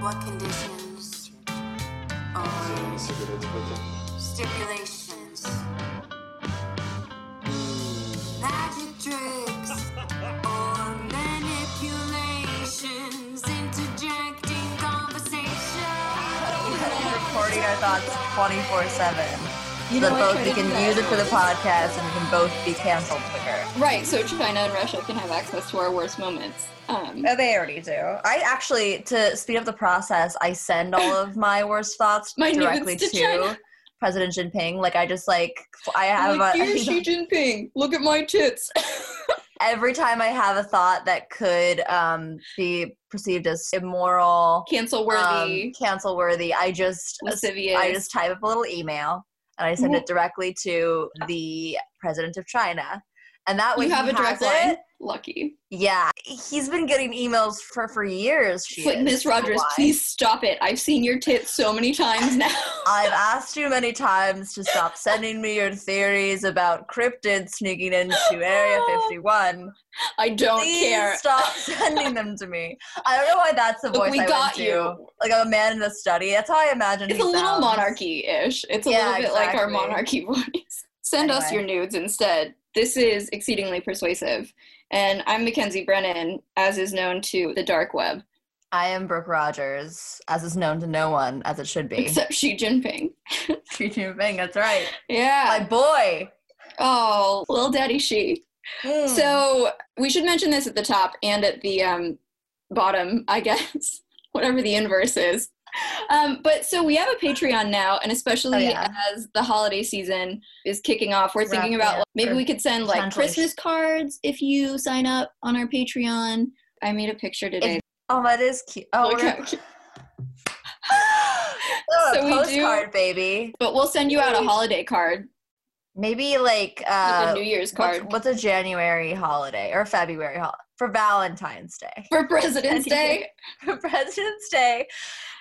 What conditions or stipulations? Magic tricks or manipulations interjecting conversation. recording our thoughts 24 7. You know, that both we can use it for the podcast and we can both be canceled quicker. Right, so China and Russia can have access to our worst moments. Um, Oh, they already do. I actually, to speed up the process, I send all of my worst thoughts My directly to to, President Jinping. Like, I just like, I have like, a, Xi Jinping, look at my tits. every time I have a thought that could um, be perceived as immoral, Cancel worthy, um, cancel worthy, I just lascivious. I just type up a little email and I send Wh- it directly to the president of China. And that way you have a direct line. it. Lucky. Yeah, he's been getting emails for for years. She like. Miss? Rogers, please stop it. I've seen your tits so many times now. I've asked you many times to stop sending me your theories about cryptids sneaking into Area 51. I don't Please care. stop sending them to me. I don't know why that's the Look, voice we I got went to. you. Like a man in the study. That's how I imagine. It's a little monarchy-ish. It's a Yeah, little bit like our monarchy voice. Send us your nudes instead. This is exceedingly persuasive. And I'm Mackenzie Brennan, as is known to the dark web, I am Brooke Rogers, as is known to no one, as it should be. except Xi Jinping. Xi Jinping, that's right. Yeah. My boy. oh, little daddy Xi. Mm. So we should mention this at the top and at the um, bottom, I guess, whatever the inverse is. Um, but so we have a Patreon now, and especially Oh, yeah. as the holiday season is kicking off, we're thinking Wrapping about up, like, maybe or we could send like Christmas cards if you sign up on our Patreon. I made a picture today. oh, that is cute. Oh, cute. oh, So a we do- baby. But we'll send you out a holiday card, Maybe like uh, a New Year's what's, card what's a January holiday or February holiday for Valentine's Day? for President's Day. for President's Day,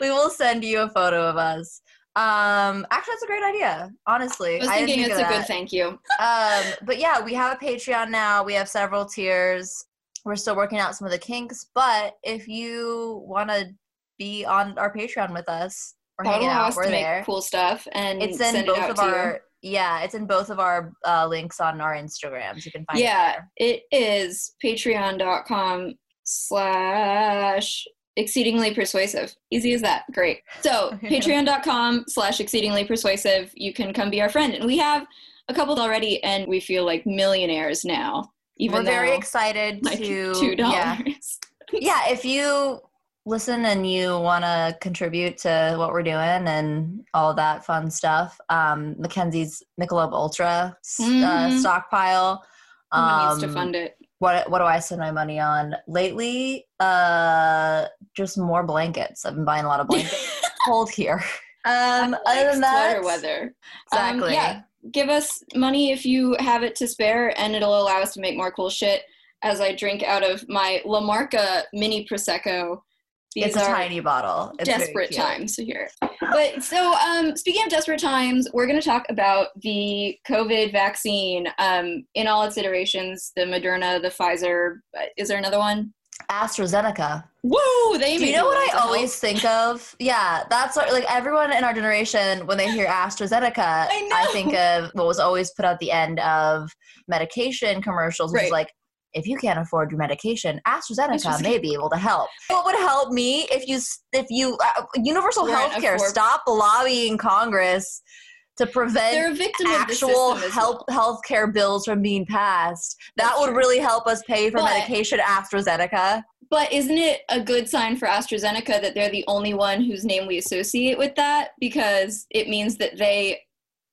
we will send you a photo of us. Um, actually, that's a great idea. Honestly, I was didn't think it's a good thank you. um, but yeah, we have a Patreon now. We have several tiers. We're still working out some of the kinks, but if you want to be on our Patreon with us or That'll hanging out, we're to make there. cool stuff and It's in it both out of our yeah, it's in both of our uh, links on our Instagrams. You can find yeah it it is patreon.com slash exceedingly persuasive. Easy as that. Great. So patreon.com slash exceedingly persuasive. You can come be our friend. And we have a couple already and we feel like millionaires now even We're very excited like to two dollars. Yeah. yeah, if you listen and you want to contribute to what we're doing and all that fun stuff, um, Mackenzie's Michelob Ultra uh, Mhm. stockpile. Someone needs to Um, fund it What what do I spend my money on lately? Uh, just more blankets. I've been buying a lot of blankets. Cold here. Um, Like other than that, weather Um, exactly. yeah give us money if you have it to spare and it'll allow us to make more cool shit as i drink out of my la marca mini prosecco these it's a tiny bottle. It's desperate times here but so um, speaking of desperate times we're going to talk about the covid vaccine um, in all its iterations the moderna the pfizer uh, is there another one AstraZeneca. whoa they Do you know what I always think of? Yeah, that's what, like everyone in our generation when they hear AstraZeneca, I know. think of what was always put at the end of medication commercials, which Right. is like, if you can't afford your medication, AstraZeneca may be able to help. What would help me if you if you uh, universal We're in health care stop lobbying Congress to prevent they're a victim of the actual health well. healthcare bills from being passed. That That's would true. really help us pay for But- medication AstraZeneca. But isn't it a good sign for AstraZeneca that they're the only one whose name we associate with that? Because it means that they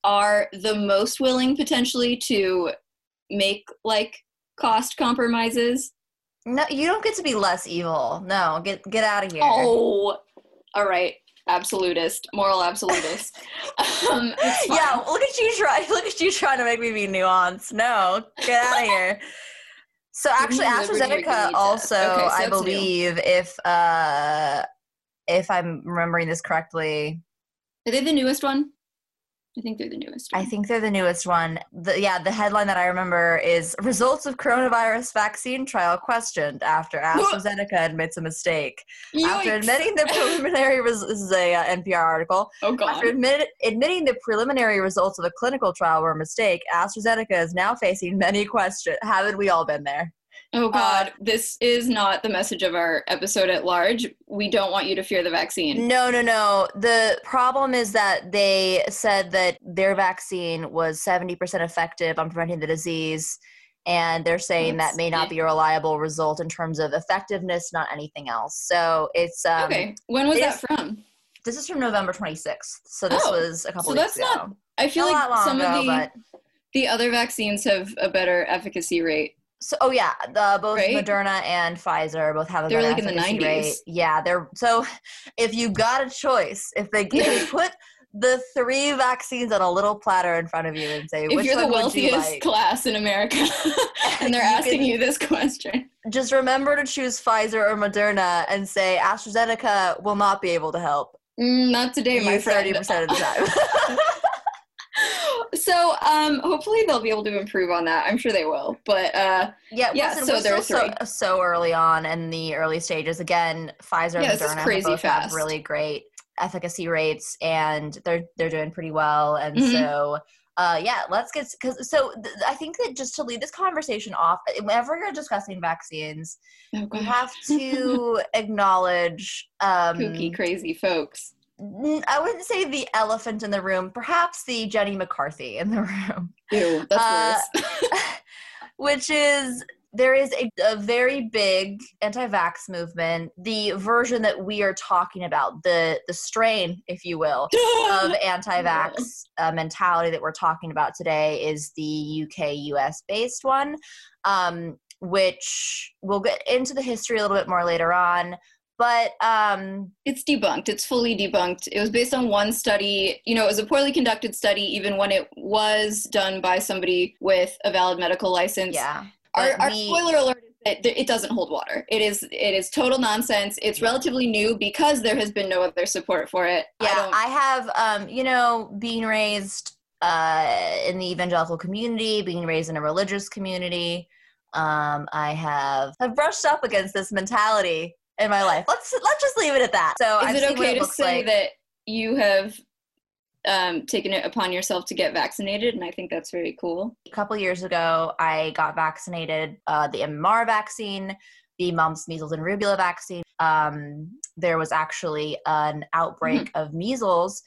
are the most willing potentially to make like cost compromises. No, you don't get to be less evil. No, get get out of here. Oh, all right. Absolutist, moral absolutist. um, yeah. Look at you try. Look at you trying to make me be nuanced. No, get out of here. So actually, me liberty or AstraZeneca also, Okay, so I that's new. believe, if uh, if I'm remembering this correctly, Are they the newest one? I think they're the newest. One. I think they're the newest one. The, yeah, the headline that I remember is results of coronavirus vaccine trial questioned after AstraZeneca admits a mistake. After admitting the preliminary res- this is a uh, NPR article. oh god. After admit, admitting the preliminary results of a clinical trial were a mistake, AstraZeneca is now facing many questions. Haven't we all been there? Oh God, this is not the message of our episode at large. We don't want you to fear the vaccine. No, no, no. The problem is that they said that their vaccine was 70% effective on preventing the disease. And they're saying That's that may not be a reliable result in terms of effectiveness, not anything else. So it's um, okay, when was that from? this is from November 26th. So this Oh, was a couple so weeks that's not. I feel Not like some ago, of the but the other vaccines have a better efficacy rate. So, oh yeah, the both Right? Moderna and Pfizer both have a They were, better like, in the 90s. Yeah, they're so. If you got a choice, if they if you put the three vaccines on a little platter in front of you and say, If which you're the would you wealthiest like? class in America and they're You asking you this question. just remember to choose Pfizer or Moderna and say AstraZeneca will not be able to help Mm, not today, my friend. thirty percent of the time. So um hopefully they'll be able to improve on that. I'm sure they will. But uh yeah, Yeah, listen, so we're there still are so, so early on in the early stages. Again, Pfizer Yeah, and Moderna both have really great efficacy rates, and they're they're doing pretty well. And Mhm. so, uh, yeah, let's get because so th- I think that just to lead this conversation off, whenever you're discussing vaccines, oh we have to acknowledge um, kooky crazy folks. I wouldn't say the elephant in the room, perhaps the Jenny McCarthy in the room. Ew, that's Uh, worse. which is there is a, a very big anti-vax movement the version that we are talking about the the strain if you will of anti-vax uh, mentality that we're talking about today is the uk us based one um, which we'll get into the history a little bit more later on but um, It's debunked. It's fully debunked. It was based on one study. You know, it was a poorly conducted study, even when it was done by somebody with a valid medical license. yeah Our, our spoiler alert is that it doesn't hold water. It is it is total nonsense. It's relatively new because there has been no other support for it. Yeah don't, I, have um you know being raised uh in the evangelical community being raised in a religious community um i have have brushed up against this mentality in my life let's let's just leave it at that so is I've it okay to say like. that you have um, taken it upon yourself to get vaccinated? And I think that's very cool. a couple years ago i got vaccinated uh the mmr vaccine the mumps measles and rubella vaccine um there was actually an outbreak of measles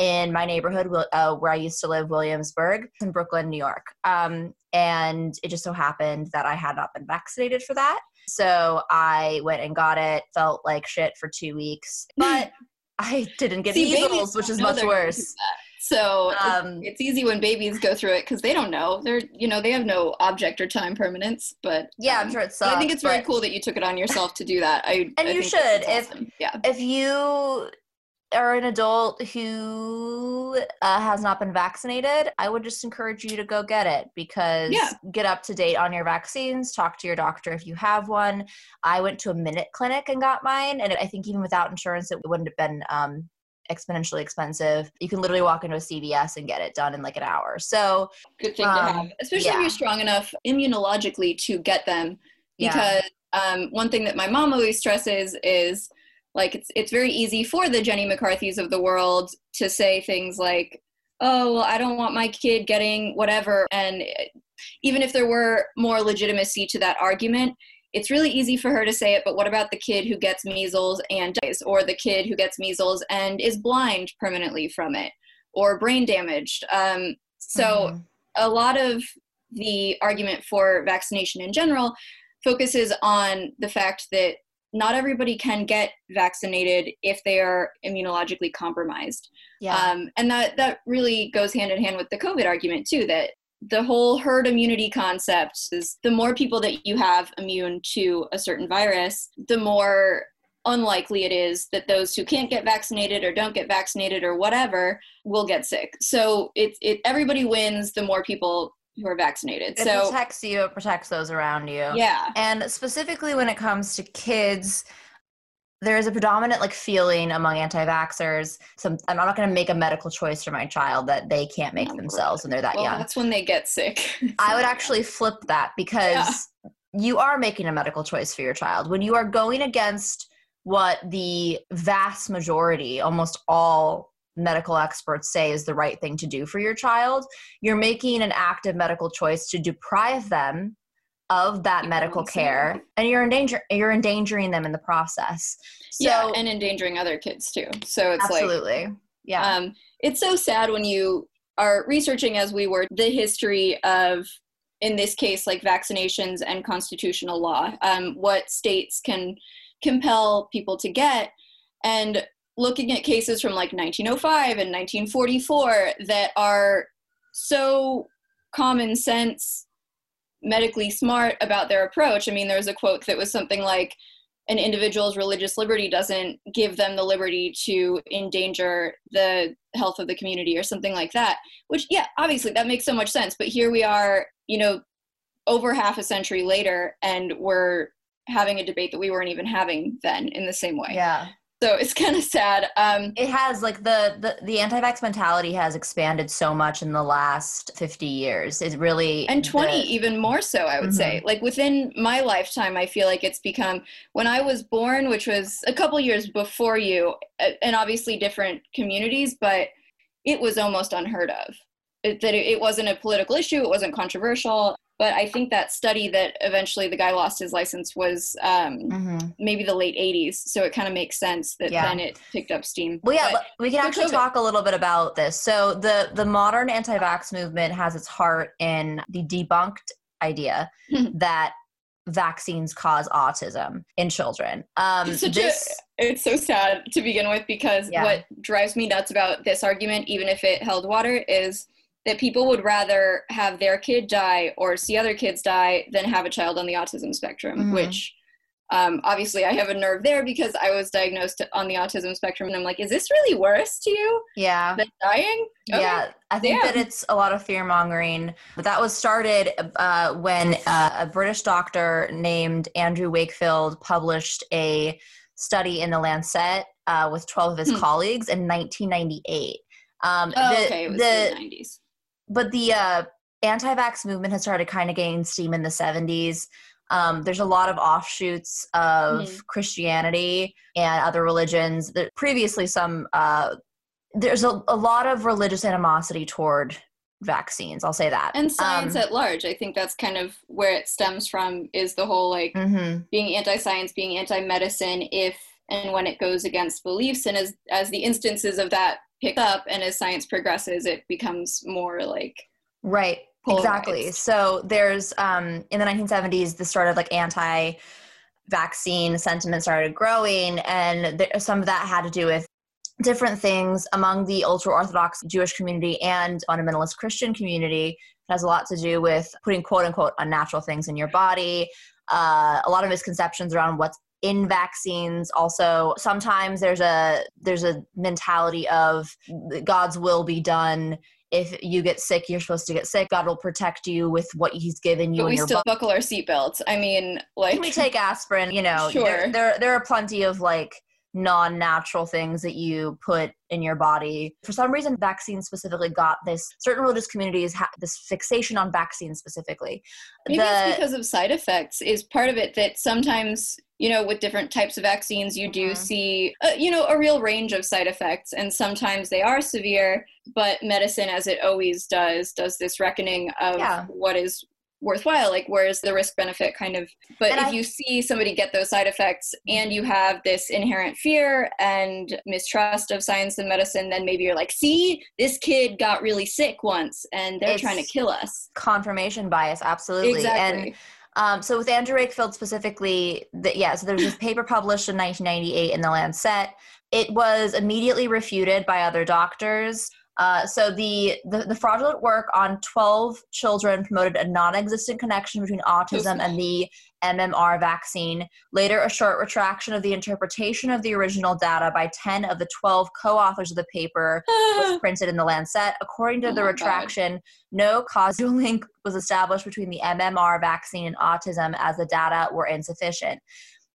in my neighborhood uh, where I used to live, Williamsburg, in Brooklyn, New York. Um, and it just so happened that I had not been vaccinated for that. So I went and got it, felt like shit for two weeks, but I didn't get See, measles, which is much they're gonna do worse. So it's- Um, it's easy when babies go through it because they don't know. They're you know they have no object or time permanence. But yeah, I'm um, sure it but sucks. I think it's very cool that you took it on yourself to do that. I And I you should, if- yeah. If you are an adult who uh, has not been vaccinated, I would just encourage you to go get it because Yeah. get up to date on your vaccines. Talk to your doctor if you have one. I went to a minute clinic and got mine, and I think even without insurance, it wouldn't have been um, exponentially expensive. You can literally walk into a CVS and get it done in like an hour. So good thing to Um, have, especially if you're strong enough immunologically to get them. Yeah. Because um, one thing that my mom always stresses is like it's it's very easy for the Jenny McCarthy's of the world to say things like, "Oh, well, I don't want my kid getting whatever," and eh, even if there were more legitimacy to that argument. It's really easy for her to say it, but what about the kid who gets measles and dies, or the kid who gets measles and is blind permanently from it, or brain damaged? Um, so, mhm. a lot of the argument for vaccination in general focuses on the fact that not everybody can get vaccinated if they are immunologically compromised. yeah, Um, and that, that really goes hand in hand with the COVID argument, too, that the whole herd immunity concept is the more people that you have immune to a certain virus, the more unlikely it is that those who can't get vaccinated or don't get vaccinated or whatever will get sick. So it's it everybody wins the more people who are vaccinated. it so protects you. It protects those around you. yeah. And specifically when it comes to kids, there is a predominant like feeling among anti-vaxxers. Some I'm not going to make a medical choice for my child that they can't make Oh, themselves when they're that well, young. that's when they get sick. I would actually flip that because you are making a medical choice for your child. When you are going against what the vast majority, almost all medical experts say is the right thing to do for your child, you're making an active medical choice to deprive them of that Yeah, medical care and you're in danger you're endangering them in the process. So yeah, and endangering other kids too. So it's like absolutely. yeah. Um, it's so sad when you are researching, as we were, the history of, in this case, like vaccinations and constitutional law, um, what states can compel people to get, and looking at cases from like 1905 and 1944 that are so common sense, medically smart about their approach. I mean, there was a quote that was something like, an individual's religious liberty doesn't give them the liberty to endanger the health of the community or something like that which yeah obviously that makes so much sense but here we are you know over half a century later and we're having a debate that we weren't even having then in the same way yeah. So it's kind of sad um It has like the, the the anti-vax mentality has expanded so much in the last 50 years. It really and 20 the- even more so i would say. Like within my lifetime i feel like it's become when i was born which was a couple years before you and obviously different communities but it was almost unheard of. It, that it wasn't a political issue it wasn't controversial but i think that study that eventually the guy lost his license was um, Mhm. maybe the late 80s so it kind of makes sense that Yeah. then it picked up steam Well, yeah, But- we can actually COVID. talk a little bit about this. So the the modern anti-vax movement has its heart in the debunked idea that vaccines cause autism in children. Um, It's this, a, it's so sad to begin with because Yeah. what drives me nuts about this argument, even if it held water, is that people would rather have their kid die or see other kids die than have a child on the autism spectrum, Mhm. which um, obviously I have a nerve there because I was diagnosed on the autism spectrum and I'm like, is this really worse to you yeah, than dying? Okay. Yeah, I think that it's a lot of fear mongering. But that was started uh, when uh, a British doctor named Andrew Wakefield published a study in the Lancet uh, with 12 of his Hmm. colleagues in 1998. Um, Oh, the- okay. It was the- the 90s. But the uh, anti-vax movement has started kind of gaining steam in the 70s um, there's a lot of offshoots of Mhm. christianity and other religions that previously some uh, there's a, a lot of religious animosity toward vaccines i'll say that And science um, at large. I think that's kind of where it stems from is the whole like mhm. being anti-science, being anti-medicine, if and when it goes against beliefs, and as as the instances of that pick up, and as science progresses, it becomes more like Right. Exactly. So there's um in the 1970s the start of like anti vaccine sentiment started growing and some of that had to do with different things among the ultra orthodox Jewish community and fundamentalist Christian community. It has a lot to do with putting quote unquote unnatural things in your body. Uh, a lot of misconceptions around what's in vaccines also sometimes there's a there's a mentality of god's will be done if you get sick, you're supposed to get sick. God will protect you with what He's given you but we still body. buckle our seatbelts. I mean, like We take aspirin, you know. Sure. There, there, there are plenty of like non-natural things that you put in your body. For some reason, vaccines specifically got this. Certain religious communities have this fixation on vaccines specifically. maybe The- it's because of side effects is part of it that sometimes you know with different types of vaccines you do Mhm. see uh, you know a real range of side effects and sometimes they are severe but medicine as it always does does this reckoning of Yeah. what is worthwhile like where's the risk benefit kind of but And if I- you see somebody get those side effects and you have this inherent fear and mistrust of science and medicine then maybe you're like see this kid got really sick once and they're trying to kill us confirmation bias, absolutely. exactly And Um, so with Andrew Wakefield specifically, the, yeah, so there was this paper published in 1998 in the Lancet. It was immediately refuted by other doctors. Uh, so the, the the fraudulent work on 12 children promoted a non-existent connection between autism and the MMR vaccine. Later, a short retraction of the interpretation of the original data by 10 of the 12 co-authors of the paper was printed in the Lancet. According to Oh the my God. retraction, no causal link was established between the MMR vaccine and autism as the data were insufficient.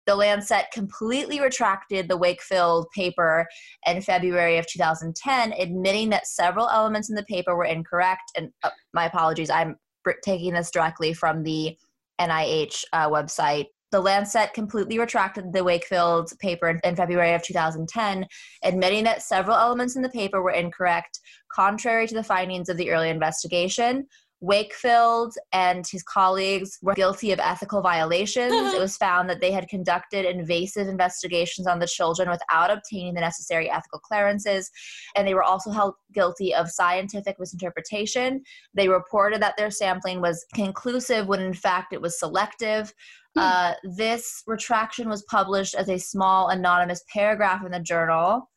The Lancet completely retracted the Wakefield paper in February of 2010, admitting that several elements in the paper were incorrect. And uh, my apologies, I'm taking this directly from the NIH uh, website. The Lancet completely retracted the Wakefield paper in, in February of 2010, admitting that several elements in the paper were incorrect, contrary to the findings of the early investigation. Wakefield and his colleagues were guilty of ethical violations. it was found that they had conducted invasive investigations on the children without obtaining the necessary ethical clearances, and they were also held guilty of scientific misinterpretation. They reported that their sampling was conclusive when in fact it was selective. Hmm. Uh, this retraction was published as a small anonymous paragraph in the journal,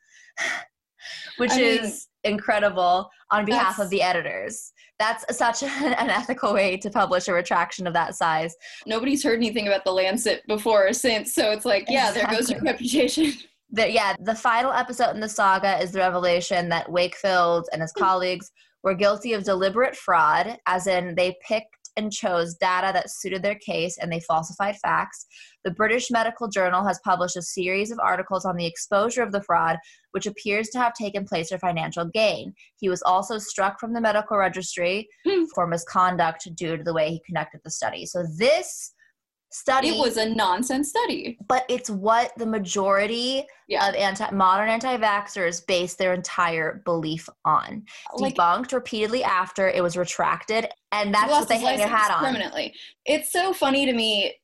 which I mean, is incredible on behalf of the editors. That's such an ethical way to publish a retraction of that size. Nobody's heard anything about the Lancet before or since, so it's like, yeah, there goes your reputation. The, yeah, the final episode in the saga is the revelation that Wakefield and his hmm. colleagues were guilty of deliberate fraud, as in they picked and chose data that suited their case and they falsified facts. The British Medical Journal has published a series of articles on the exposure of the fraud, which appears to have taken place for financial gain. He was also struck from the medical registry Hmm. for misconduct due to the way he conducted the study. So this study It was a nonsense study. but it's what the majority Yeah. of anti modern anti-vaxxers base their entire belief on. Like, Debunked repeatedly after it was retracted, and that's what they hang their hat on. permanently. It's so funny to me,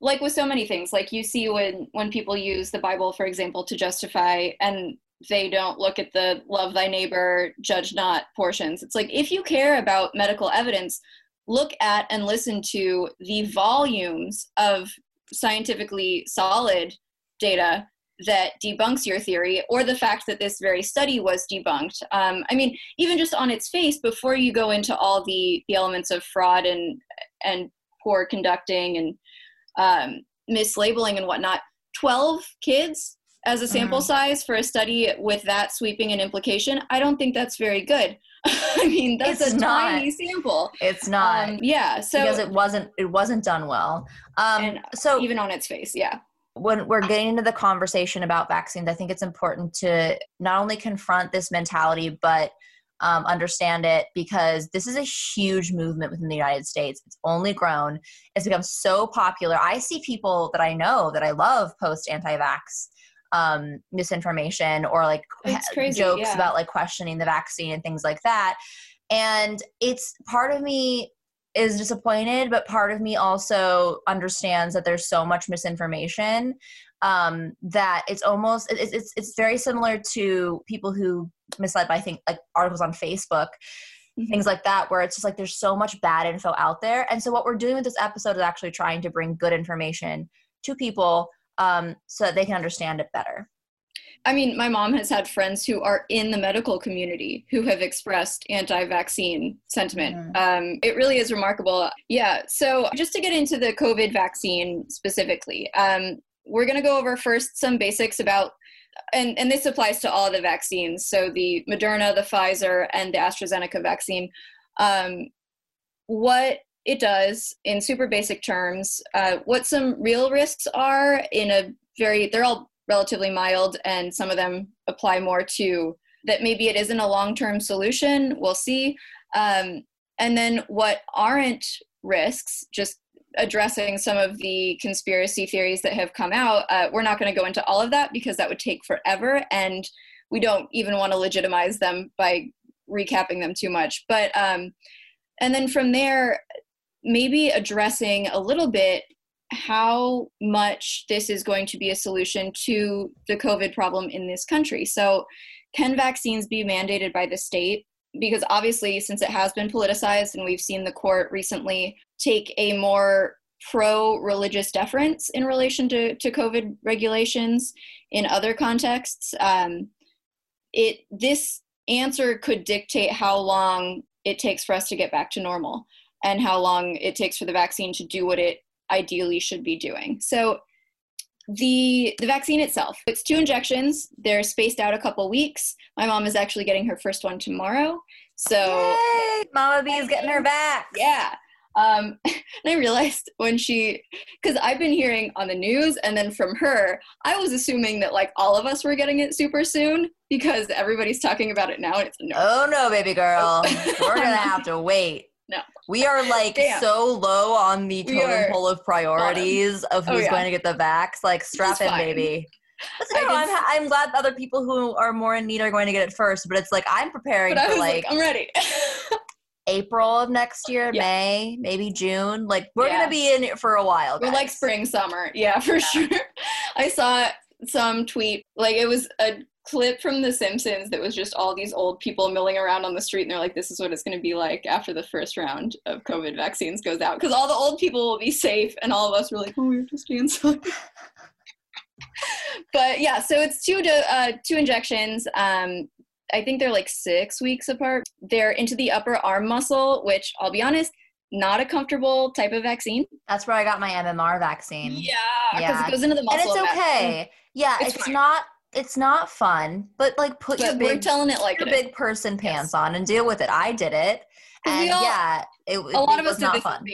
like with so many things. Like you see when when people use the Bible, for example, to justify, and they don't look at the "love thy neighbor, judge not" portions. It's like if you care about medical evidence, look at and listen to the volumes of scientifically solid data that debunks your theory or the fact that this very study was debunked. Um, I mean, even just on its face, before you go into all the, the elements of fraud and and poor conducting and um, mislabeling and whatnot, 12 kids as a sample Mhm. size for a study with that sweeping an implication, I don't think that's very good. I mean, that's It's a not. tiny sample. It's not Um, yeah, so because it wasn't it wasn't done well. Um, so even on its face, yeah. when we're getting into the conversation about vaccines, I think it's important to not only confront this mentality, but um, understand it because this is a huge movement within the United States. It's only grown. It's become so popular. I see people that I know that I love post anti-vax um, misinformation or like crazy, jokes yeah. about like questioning the vaccine and things like that. And it's part of me is disappointed, but part of me also understands that there's so much misinformation um, that it's almost it's, it's it's very similar to people who misled by think like articles on Facebook, Mhm. things like that, where it's just like there's so much bad info out there. And so what we're doing with this episode is actually trying to bring good information to people um, so that they can understand it better. I mean, my mom has had friends who are in the medical community who have expressed anti vaccine sentiment. Mhm. Um, it really is remarkable. Yeah. So, just to get into the COVID vaccine specifically, um, we're going to go over first some basics about, and, and this applies to all the vaccines. So, the Moderna, the Pfizer, and the AstraZeneca vaccine. Um, what it does in super basic terms, uh, what some real risks are in a very, they're all relatively mild and some of them apply more to that maybe it isn't a long-term solution we'll see. Um, and then what aren't risks just addressing some of the conspiracy theories that have come out uh, we're not going to go into all of that because that would take forever and we don't even want to legitimize them by recapping them too much. But um, and then from there maybe addressing a little bit how much this is going to be a solution to the COVID problem in this country. So, can vaccines be mandated by the state? Because obviously, since it has been politicized and we've seen the court recently take a more pro religious deference in relation to, to COVID regulations in other contexts, um, it this answer could dictate how long it takes for us to get back to normal and how long it takes for the vaccine to do what it ideally should be doing. So the the vaccine itself, it's two injections. They're spaced out a couple weeks. My mom is actually getting her first one tomorrow. So Yay! Mama B is getting her back. yeah. Um, and I realized when she, because I've been hearing on the news and then from her, I was assuming that like all of us were getting it super soon because everybody's talking about it now and it's no. Oh no, baby girl. We're gonna have to wait. No. We are like Damn. so low on the totem pole of priorities of Oh, who's yeah. going to get the vax. Like strap in, baby. No, I'm, I'm glad other people who are more in need are going to get it first. But it's like I'm preparing But I for was like, like, I'm ready. April of next year, Yeah. May, maybe June. Like we're Yeah. gonna be in it for a while. We're like spring, summer. Yeah, for sure. I saw some tweet, like it was a clip from The Simpsons that was just all these old people milling around on the street, and they're like, "This is what it's going to be like after the first round of COVID vaccines goes out," because all the old people will be safe, and all of us were like, "Oh, we have to stay inside." but yeah, so it's two do- uh, two injections. Um, I think they're like six weeks apart. They're into the upper arm muscle, which I'll be honest, not a comfortable type of vaccine. That's where I got my MMR vaccine. Yeah, because Yeah. it goes into the muscle. and it's okay. Yeah, It's it's, not. It's not fun, but like put your But we're big, telling it like your is. big person pants on and deal with it. I did it, and all- yeah, it, A lot it of was us did this fun.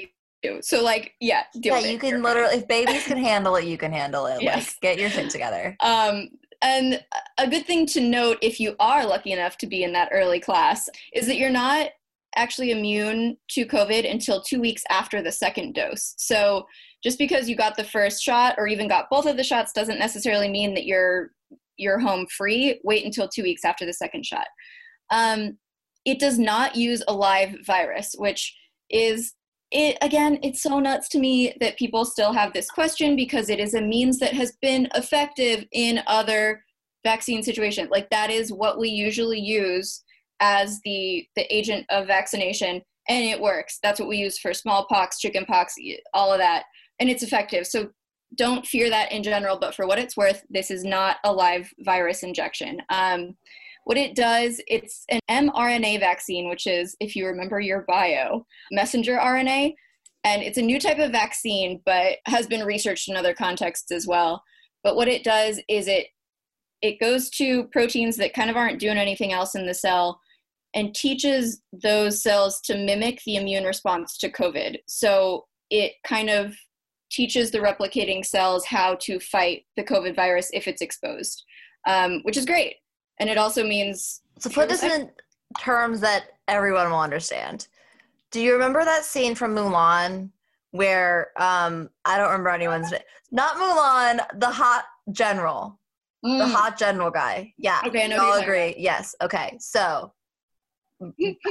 too. So like, yeah, deal Yeah, with it. you can literally, if babies can handle it, you can handle it. Yes. Like, get your shit together. Um, and a good thing to note if you are lucky enough to be in that early class is that you're not actually immune to COVID until two weeks after the second dose. So just because you got the first shot or even got both of the shots doesn't necessarily mean that you're you're home free. Wait until two weeks after the second shot. Um, it does not use a live virus, which is it again it's so nuts to me that people still have this question because it is a means that has been effective in other vaccine situations like that is what we usually use as the the agent of vaccination and it works that's what we use for smallpox chickenpox all of that and it's effective so don't fear that in general but for what it's worth this is not a live virus injection um, what it does, it's an mRNA vaccine, which is, if you remember your bio, messenger RNA. And it's a new type of vaccine, but has been researched in other contexts as well. But what it does is it it goes to proteins that kind of aren't doing anything else in the cell and teaches those cells to mimic the immune response to COVID. So it kind of teaches the replicating cells how to fight the COVID virus if it's exposed, um, which is great. And it also means So put this in terms that everyone will understand. Do you remember that scene from Mulan where um I don't remember anyone's name. Not Mulan, the hot general. The Mm, hot general guy. Yeah. Okay, I know we all agree. Yes. Okay. So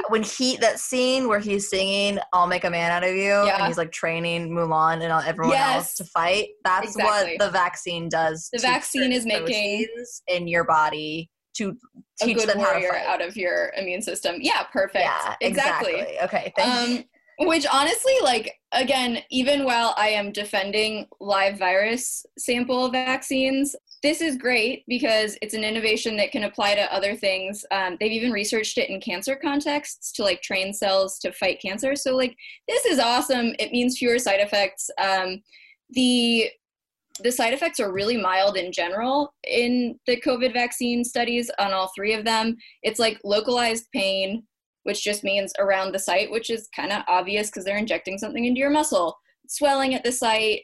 when he that scene where he's singing "I'll make a man out of you" and he's like training Mulan and everyone else to fight. That's Exactly. what the vaccine does. The vaccine is making- in your body to a teach good them how to warrior fight. out of your immune system. Yeah, perfect. Yeah, exactly. exactly. Okay, thank Um, which honestly, like again, even while I am defending live virus sample vaccines, this is great because it's an innovation that can apply to other things. Um, they've even researched it in cancer contexts to like train cells to fight cancer. So like this is awesome. It means fewer side effects. Um, the the side effects are really mild in general in the COVID vaccine studies on all three of them. It's like localized pain, which just means around the site, which is kind of obvious because they're injecting something into your muscle. Swelling at the site.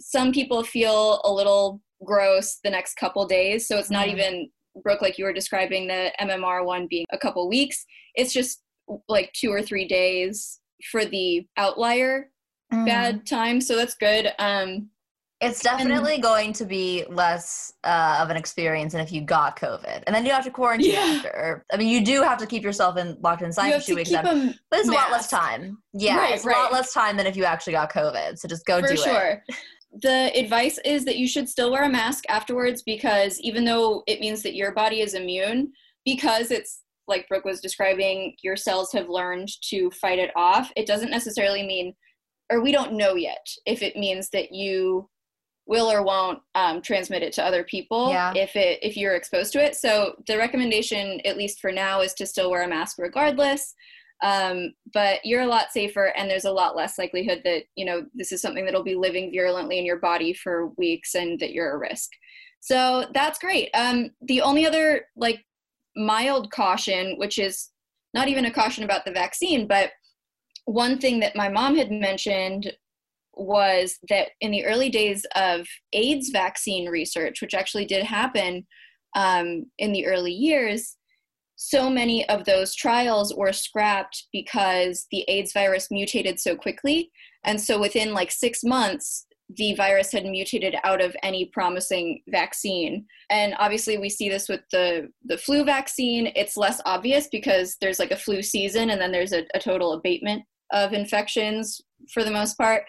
Some people feel a little gross the next couple days, so it's not Mhm. even Brooke like you were describing the MMR one being a couple weeks. It's just like two or three days for the outlier Mm. bad time, so that's good. Um, It's definitely going to be less uh, of an experience than if you got COVID, and then you have to quarantine Yeah. after. I mean, you do have to keep yourself in locked inside for two weeks, then, but it's a lot less time. Yeah, Right, it's a lot less time than if you actually got COVID. So just go for do sure. it. The advice is that you should still wear a mask afterwards because even though it means that your body is immune, because it's like Brooke was describing, your cells have learned to fight it off, it doesn't necessarily mean, or we don't know yet if it means that you will or won't um, transmit it to other people Yeah. if it if you're exposed to it. So the recommendation, at least for now, is to still wear a mask regardless um, but you're a lot safer and there's a lot less likelihood that you know this is something that'll be living virulently in your body for weeks and that you're a risk. So that's great. Um, the only other like mild caution which is not even a caution about the vaccine but one thing that my mom had mentioned was that in the early days of AIDS vaccine research, which actually did happen um, in the early years, so many of those trials were scrapped because the AIDS virus mutated so quickly. And so within like six months, the virus had mutated out of any promising vaccine. And obviously we see this with the, the flu vaccine. It's less obvious because there's like a flu season and then there's a, a total abatement of infections for the most part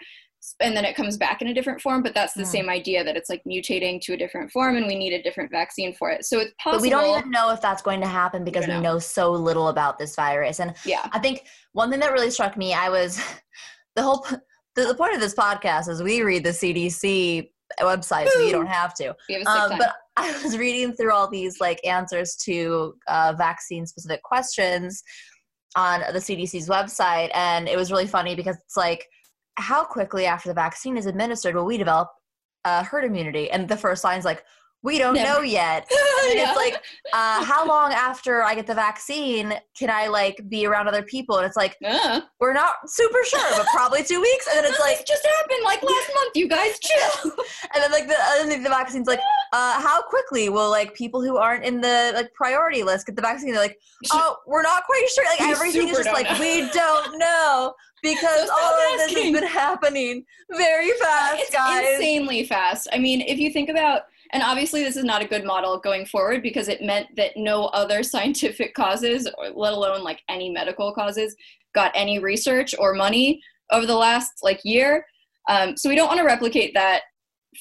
and then it comes back in a different form but that's the Hmm. same idea that it's like mutating to a different form and we need a different vaccine for it so it's possible But we don't even know if that's going to happen because we know so little about this virus. And yeah I think one thing that really struck me, I was the whole p- the, the point of this podcast is we read the CDC website, so you don't have to. Um, but I was reading through all these like answers to uh, vaccine specific questions on the CDC's website, and it was really funny because it's like, how quickly after the vaccine is administered will we develop uh, herd immunity? And the first line is like, we don't Never. know yet. And Yeah. it's like, uh, how long after I get the vaccine can I like be around other people? And it's like, we're not super sure, but probably two weeks. And then it's like, just happened like last month you guys chill and then like the, and then the vaccine's like, uh, how quickly will like people who aren't in the like priority list get the vaccine? They're like, oh, we're not quite sure. Like everything is just like know. we don't know because So all of this has been happening very fast, it's guys. insanely fast. I mean, if you think about, and obviously this is not a good model going forward because it meant that no other scientific causes, or let alone like any medical causes, got any research or money over the last like year. Um, so we don't want to replicate that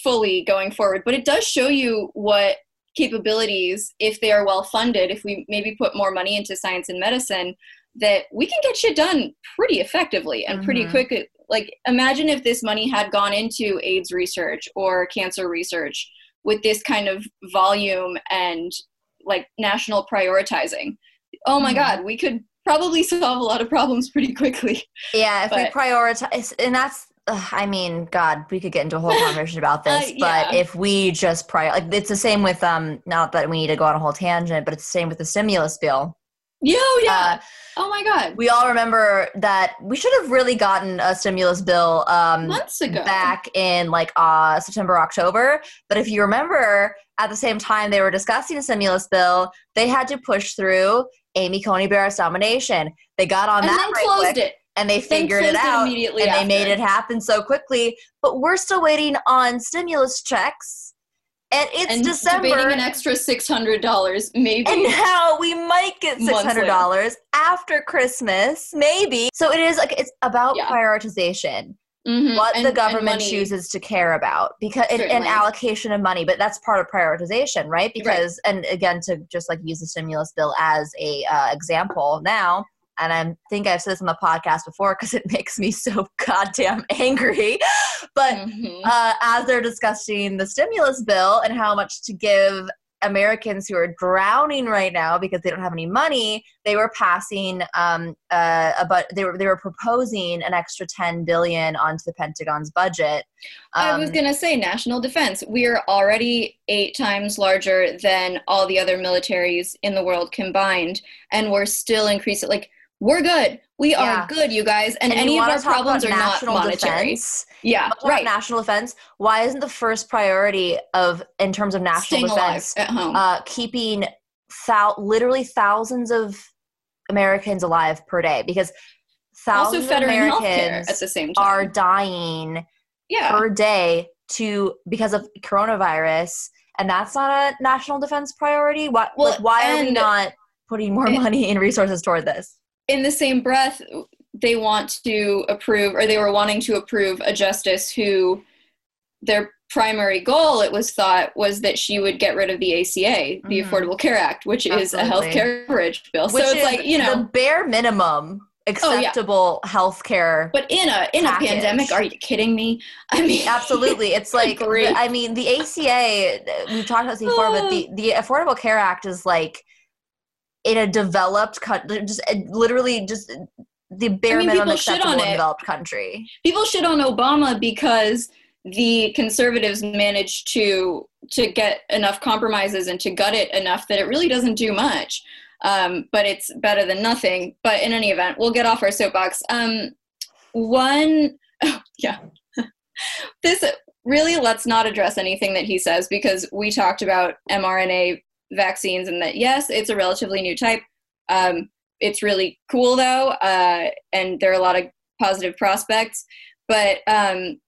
fully going forward, but it does show you what capabilities, if they are well funded, if we maybe put more money into science and medicine, that we can get shit done pretty effectively and pretty Mhm. quick. Like, imagine if this money had gone into AIDS research or cancer research with this kind of volume and like national prioritizing. Oh my Mhm. God, we could probably solve a lot of problems pretty quickly. Yeah, if we prioritize, and that's, ugh, I mean, God, we could get into a whole conversation about this, Uh, but if we just prior, like, it's the same with, um, not that we need to go on a whole tangent, but it's the same with the stimulus bill. Yo, yeah. Uh, oh my God. we all remember that we should have really gotten a stimulus bill, um, Months ago. back in like uh, September, October. But if you remember, at the same time they were discussing a stimulus bill, they had to push through Amy Coney Barrett's nomination. They got on and that right closed quick, it. and they figured it out immediately and they made it happen so quickly. But we're still waiting on stimulus checks, and it's and December. debating an extra six hundred dollars, maybe. and now we might get six hundred dollars after Christmas, maybe. So it is like it's about Yeah. prioritization Mhm, what and- the government chooses to care about because and allocation of money but that's part of prioritization right because and again to just like use the stimulus bill as a uh, example now and i think i've said this on the podcast before because it makes me so goddamn angry but Mhm. uh, as they're discussing the stimulus bill and how much to give Americans who are drowning right now because they don't have any money, they were passing um, uh, about they were they were proposing an extra ten billion onto the Pentagon's budget. I was Um, gonna say national defense. We are already eight times larger than all the other militaries in the world combined, and we're still increasing. Like we're good. We Yeah. are good, you guys. And, and any of our problems are not national monetary. defense. Yeah, right. National defense. Why isn't the first priority of in terms of national Staying defense at home. uh, keeping thou- literally thousands of Americans alive per day because thousands of Americans at the same time. are dying yeah, per day to because of coronavirus, and that's not a national defense priority. Why? Well, like, why are we not putting more money and resources toward this? In the same breath, they want to approve, or they were wanting to approve a justice who their primary goal, it was thought, was that she would get rid of the ACA, the Mhm. Affordable Care Act, which is a Absolutely. health care coverage bill. Which so it's like, you know, the bare minimum Oh, yeah. acceptable health care. but in a in package. a pandemic, are you kidding me? I mean, Absolutely, it's like I mean the ACA. We've talked about this before, but the the Affordable Care Act is like in a developed country, just uh, literally just the bare mean, minimum acceptable in a developed country. people shit on Obama because the conservatives managed to to get enough compromises and to gut it enough that it really doesn't do much. Um, but it's better than nothing. But in any event, we'll get off our soapbox. Um, one oh, yeah. this really let's not address anything that he says because we talked about mRNA vaccines and that yes, it's a relatively new type. Um, it's really cool though, uh, and there are a lot of positive prospects. But um,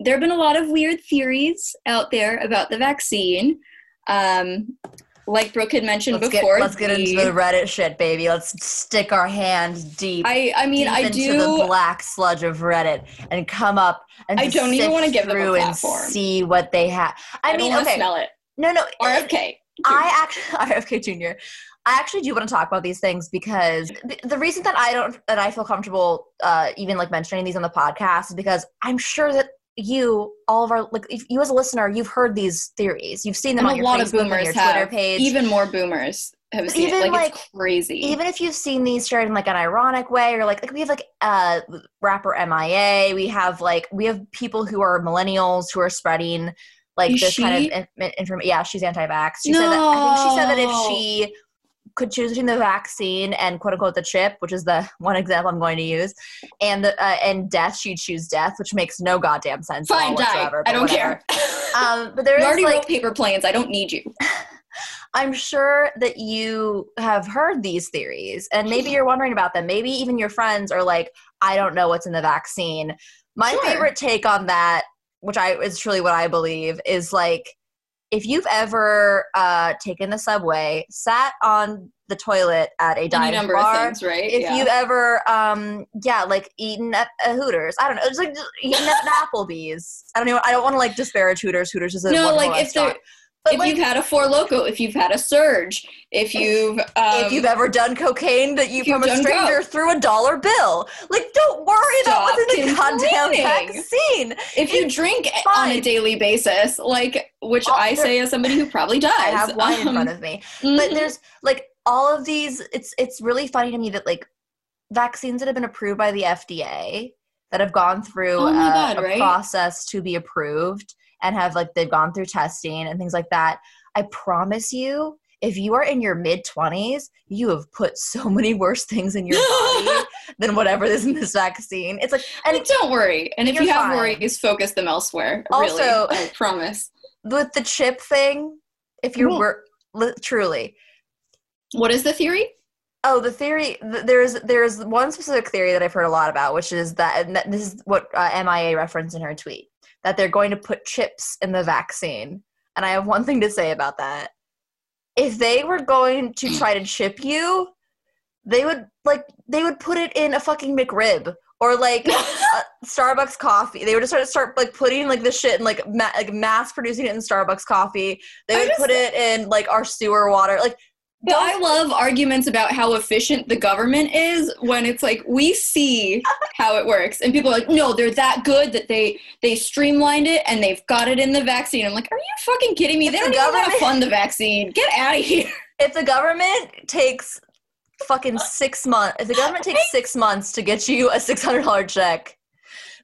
there have been a lot of weird theories out there about the vaccine. Um, like Brooke had mentioned Let's before, get let's get into the Reddit shit, baby. Let's stick our hands deep. I I mean I into do the black sludge of Reddit and come up and I don't even wanna give them a through and platform. see what they have. I, I, mean, don't want okay, smell it. no, no. RFK. I actually RFK Jr. I actually do want to talk about these things because the, the reason that I don't that I feel comfortable uh, even like mentioning these on the podcast is because I'm sure that you, all of our like if you as a listener, you've heard these theories, you've seen them and on a your lot Facebook of boomers your have. Twitter page. Even more boomers have seen Even, it. Like, like, it's crazy. even if you've seen these shared in like an ironic way or like like we have like uh rapper MIA, we have like we have people who are millennials who are spreading like Is this kind of in- information. Yeah, she's anti-vax. She said that I think she said that if she could choose between the vaccine and quote unquote the chip, which is the one example I'm going to use, and the uh, and death, she'd choose death, which makes no goddamn sense. at all Fine, die. I don't whatever. care. Um, but there you is already like paper planes. I don't need you. I'm sure that you have heard these theories and maybe you're wondering about them. Maybe even your friends are like, I don't know what's in the vaccine. My Sure. favorite take on that, which I is truly what I believe, is like if you've ever uh, taken the subway, sat on the toilet at a dive number bar, of things, right? if yeah. you've ever um yeah like eaten at, at hooters i don't know it's like just eaten at an applebee's i don't know i don't want to like disparage hooters hooters is a no, like if restaurant. there, but if like, you've had a four Loko, if you've had a surge, if you've um, if you've ever done cocaine that you from a stranger coke. through a dollar bill like don't worry about what's in the Stop goddamn vaccine if you it's drink fine. on a daily basis, like which Oh, I say as somebody who probably does. i have wine in um, front of me but mhm. there's like all of these it's it's really funny to me that like vaccines that have been approved by the fda that have gone through Oh a, God, a right? process to be approved and have like they've gone through testing and things like that i promise you if you are in your mid 20s you have put so many worse things in your body than whatever is in this vaccine it's like and But don't worry. And if You're have fine. worries, focus them elsewhere. Also- really, I promise. with the chip thing if you're Mhm. wor- li- truly What is the theory? Oh, the theory. th- There's there's one specific theory that I've heard a lot about, which is that, and that this is what uh, MIA referenced in her tweet that they're going to put chips in the vaccine. And I have one thing to say about that. If they were going to try to chip you, they would like they would put it in a fucking McRib or like Starbucks coffee. They would just start start like putting like this shit and like ma- like mass producing it in Starbucks coffee. They would just- put it in like our sewer water. Like But I love arguments about how efficient the government is when it's like we see how it works, and people are like, "No, they're that good that they they streamlined it and they've got it in the vaccine." I'm like, "Are you fucking kidding me? If They the don't even want to fund the vaccine. Get out of here!" if the government takes fucking uh, six months, if the government takes six months to get you a six hundred dollar check,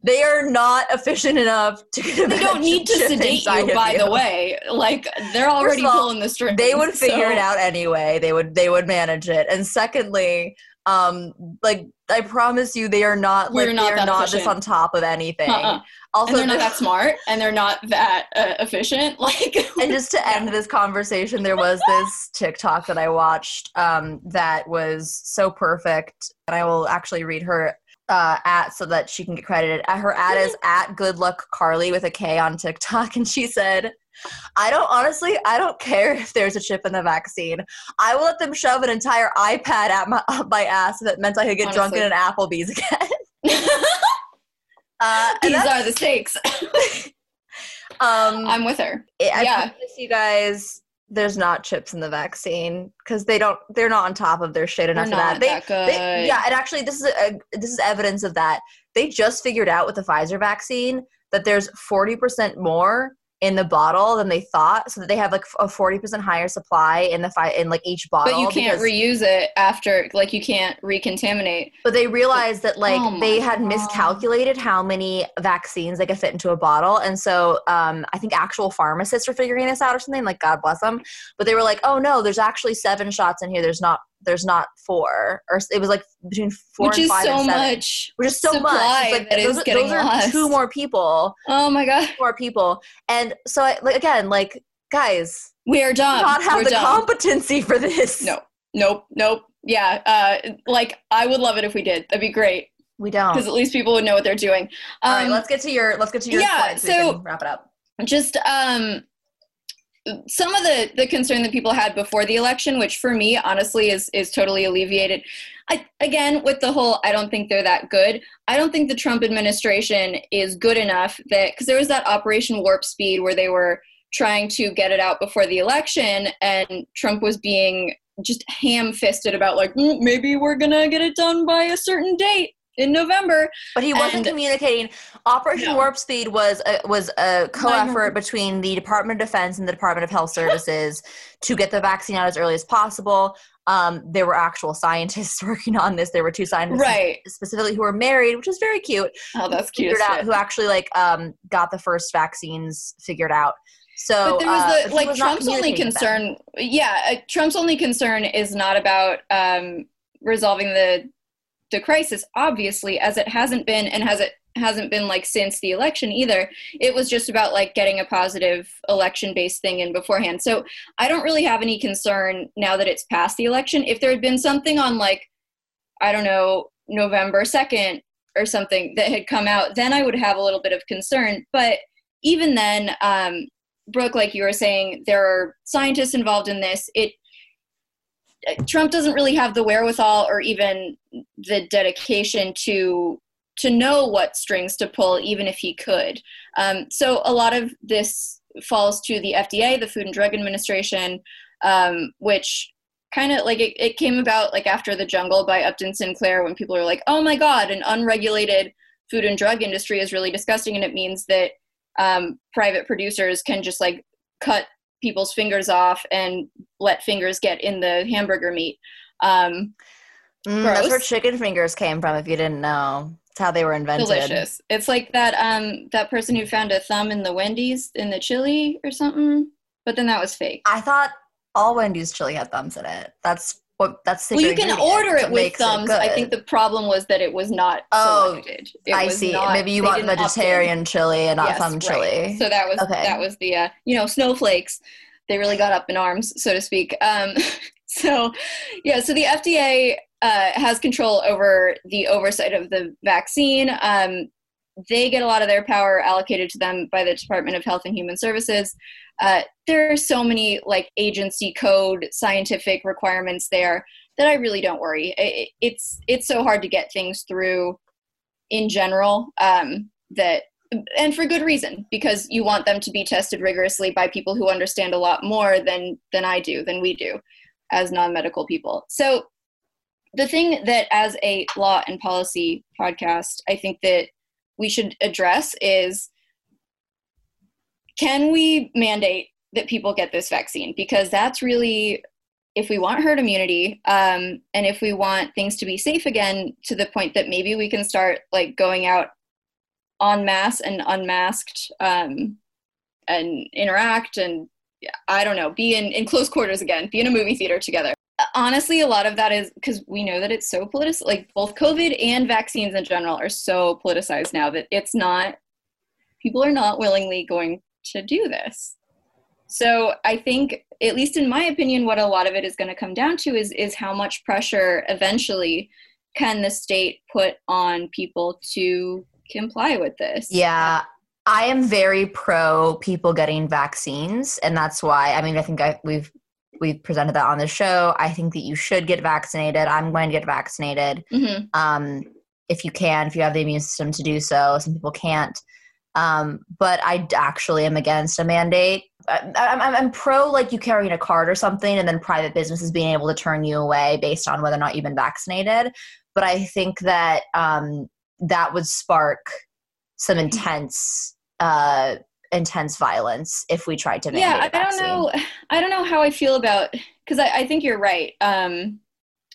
they are not efficient enough to They don't need to sedate you, by you. the way. Like they're already all, pulling the strings. They would figure so- it out anyway. They would they would manage it. And secondly, um, like I promise you, they are not We're like not they are that not just efficient. on top of anything. Uh-uh. Also, and they're not that smart, and they're not that uh, efficient. Like, and just to end this conversation, there was this TikTok that I watched um, that was so perfect, and I will actually read her uh, at so that she can get credited. Uh, Her ad is at Good Luck Carly with a K on TikTok, and she said. I don't honestly. I don't care if there's a chip in the vaccine. I will let them shove an entire iPad at my up my ass if it meant I could get drunk in an Applebee's again. Uh, These are the stakes. um, I'm with her. I Yeah. you guys, there's not chips in the vaccine because they don't. They're not on top of their shit enough They're not that. They, that good. they, yeah, and actually, this is a, this is evidence of that. They just figured out with the Pfizer vaccine that there's 40% more in the bottle than they thought, so that they have like a 40% higher supply in the fi- in like each bottle. But you can't reuse it after, like, you can't recontaminate. But they realized that like Oh they had God. miscalculated how many vaccines they could fit into a bottle, and so um, I think actual pharmacists were figuring this out or something. Like God bless them, but they were like, "Oh no, there's actually seven shots in here. There's not there's not four, or it was like between four which and is five so and seven, much. which is so much. It's like that is those, are- getting those are lost. two more people, Oh my god, more people, and so I, like again, like guys, we are dumb. not have We're the dumb. competency for this. No. Nope, nope. Yeah, uh, like I would love it if we did. That'd be great we don't. because at least people would know what they're doing. Um, All right, let's get to your let's get to your yeah, so so- wrap it up. just um some of the the concern that people had before the election which for me honestly is is totally alleviated. I, again with the whole i don't think they're that good i don't think the trump administration is good enough that because there was that operation warp speed where they were trying to get it out before the election and trump was being just ham-fisted about like "Mm, maybe we're gonna get it done by a certain date in november But he wasn't And- communicating. Operation No. Warp Speed was a, was a co-effort between the Department of Defense and the Department of Health Services to get the vaccine out as early as possible. Um, there were actual scientists working on this. There were two scientists right specifically who were married, which is very cute. oh that's cute Figured out who actually like um, got the first vaccines figured out. So but there was uh, the like trump's only communicating with them. concern yeah uh, trump's only concern is not about um resolving the the crisis obviously as it hasn't been and has it hasn't been like since the election either it was just about like getting a positive election based thing in beforehand. So i don't really have any concern now that it's past the election. If there had been something on like i don't know november 2nd or something that had come out then i would have a little bit of concern. But even then um Brooke, like you were saying, there are scientists involved in this. It Trump doesn't really have the wherewithal or even the dedication to to know what strings to pull, even if he could. Um, so a lot of this falls to the FDA, the Food and Drug Administration, um, which kind of like it, it came about like after the jungle by upton sinclair when people are like oh my god an unregulated food and drug industry is really disgusting and it means that um, private producers can just like cut people's fingers off and let fingers get in the hamburger meat. Um, Mm, that's where chicken fingers came from. If you didn't know, it's how they were invented. delicious. It's like that um, that person who found a thumb in the Wendy's in the chili or something, but then that was fake. I thought all Wendy's chili had thumbs in it. That's that's. the Well, you can order it with makes it. I think the problem was that it was not Oh, I was see. not- Maybe you want didn't opt in. vegetarian chili and not Yes, thumb right. chili. So that was Okay. that was the uh, you know snowflakes. They really got up in arms, so to speak. Um, so yeah, so the FDA uh, has control over the oversight of the vaccine. Um, they get a lot of their power allocated to them by the Department of Health and Human Services. Uh, there are so many like agency code scientific requirements there that I really don't worry. It, it's it's so hard to get things through in general um, that and for good reason because you want them to be tested rigorously by people who understand a lot more than than I do than we do as non-medical people. So the thing that as a law and policy podcast I think that we should address is can we mandate that people get this vaccine because that's really if we want herd immunity um, and if we want things to be safe again to the point that maybe we can start like going out en masse and unmasked um, and interact and I don't know, be in, in close quarters again, be in a movie theater together. Honestly, a lot of that is because we know that it's so politicized. Like both COVID and vaccines in general are so politicized now that it's not, people are not willingly going to do this. So I think, at least in my opinion, what a lot of it is going to come down to is is how much pressure eventually can the state put on people to comply with this. Yeah, I am very pro people getting vaccines, and that's why. I mean, I think I, we've we've presented that on the show. I think that you should get vaccinated. I'm going to get vaccinated hmm um, if you can, if you have the immune system to do so. Some people can't. Um, but I actually am against a mandate. I, I'm, I'm, I'm pro like you carrying a card or something, and then private businesses being able to turn you away based on whether or not you've been vaccinated. But I think that um, that would spark some intense, uh, intense violence if we tried to yeah mandate i a don't know i don't know how i feel about because I, I think you're right um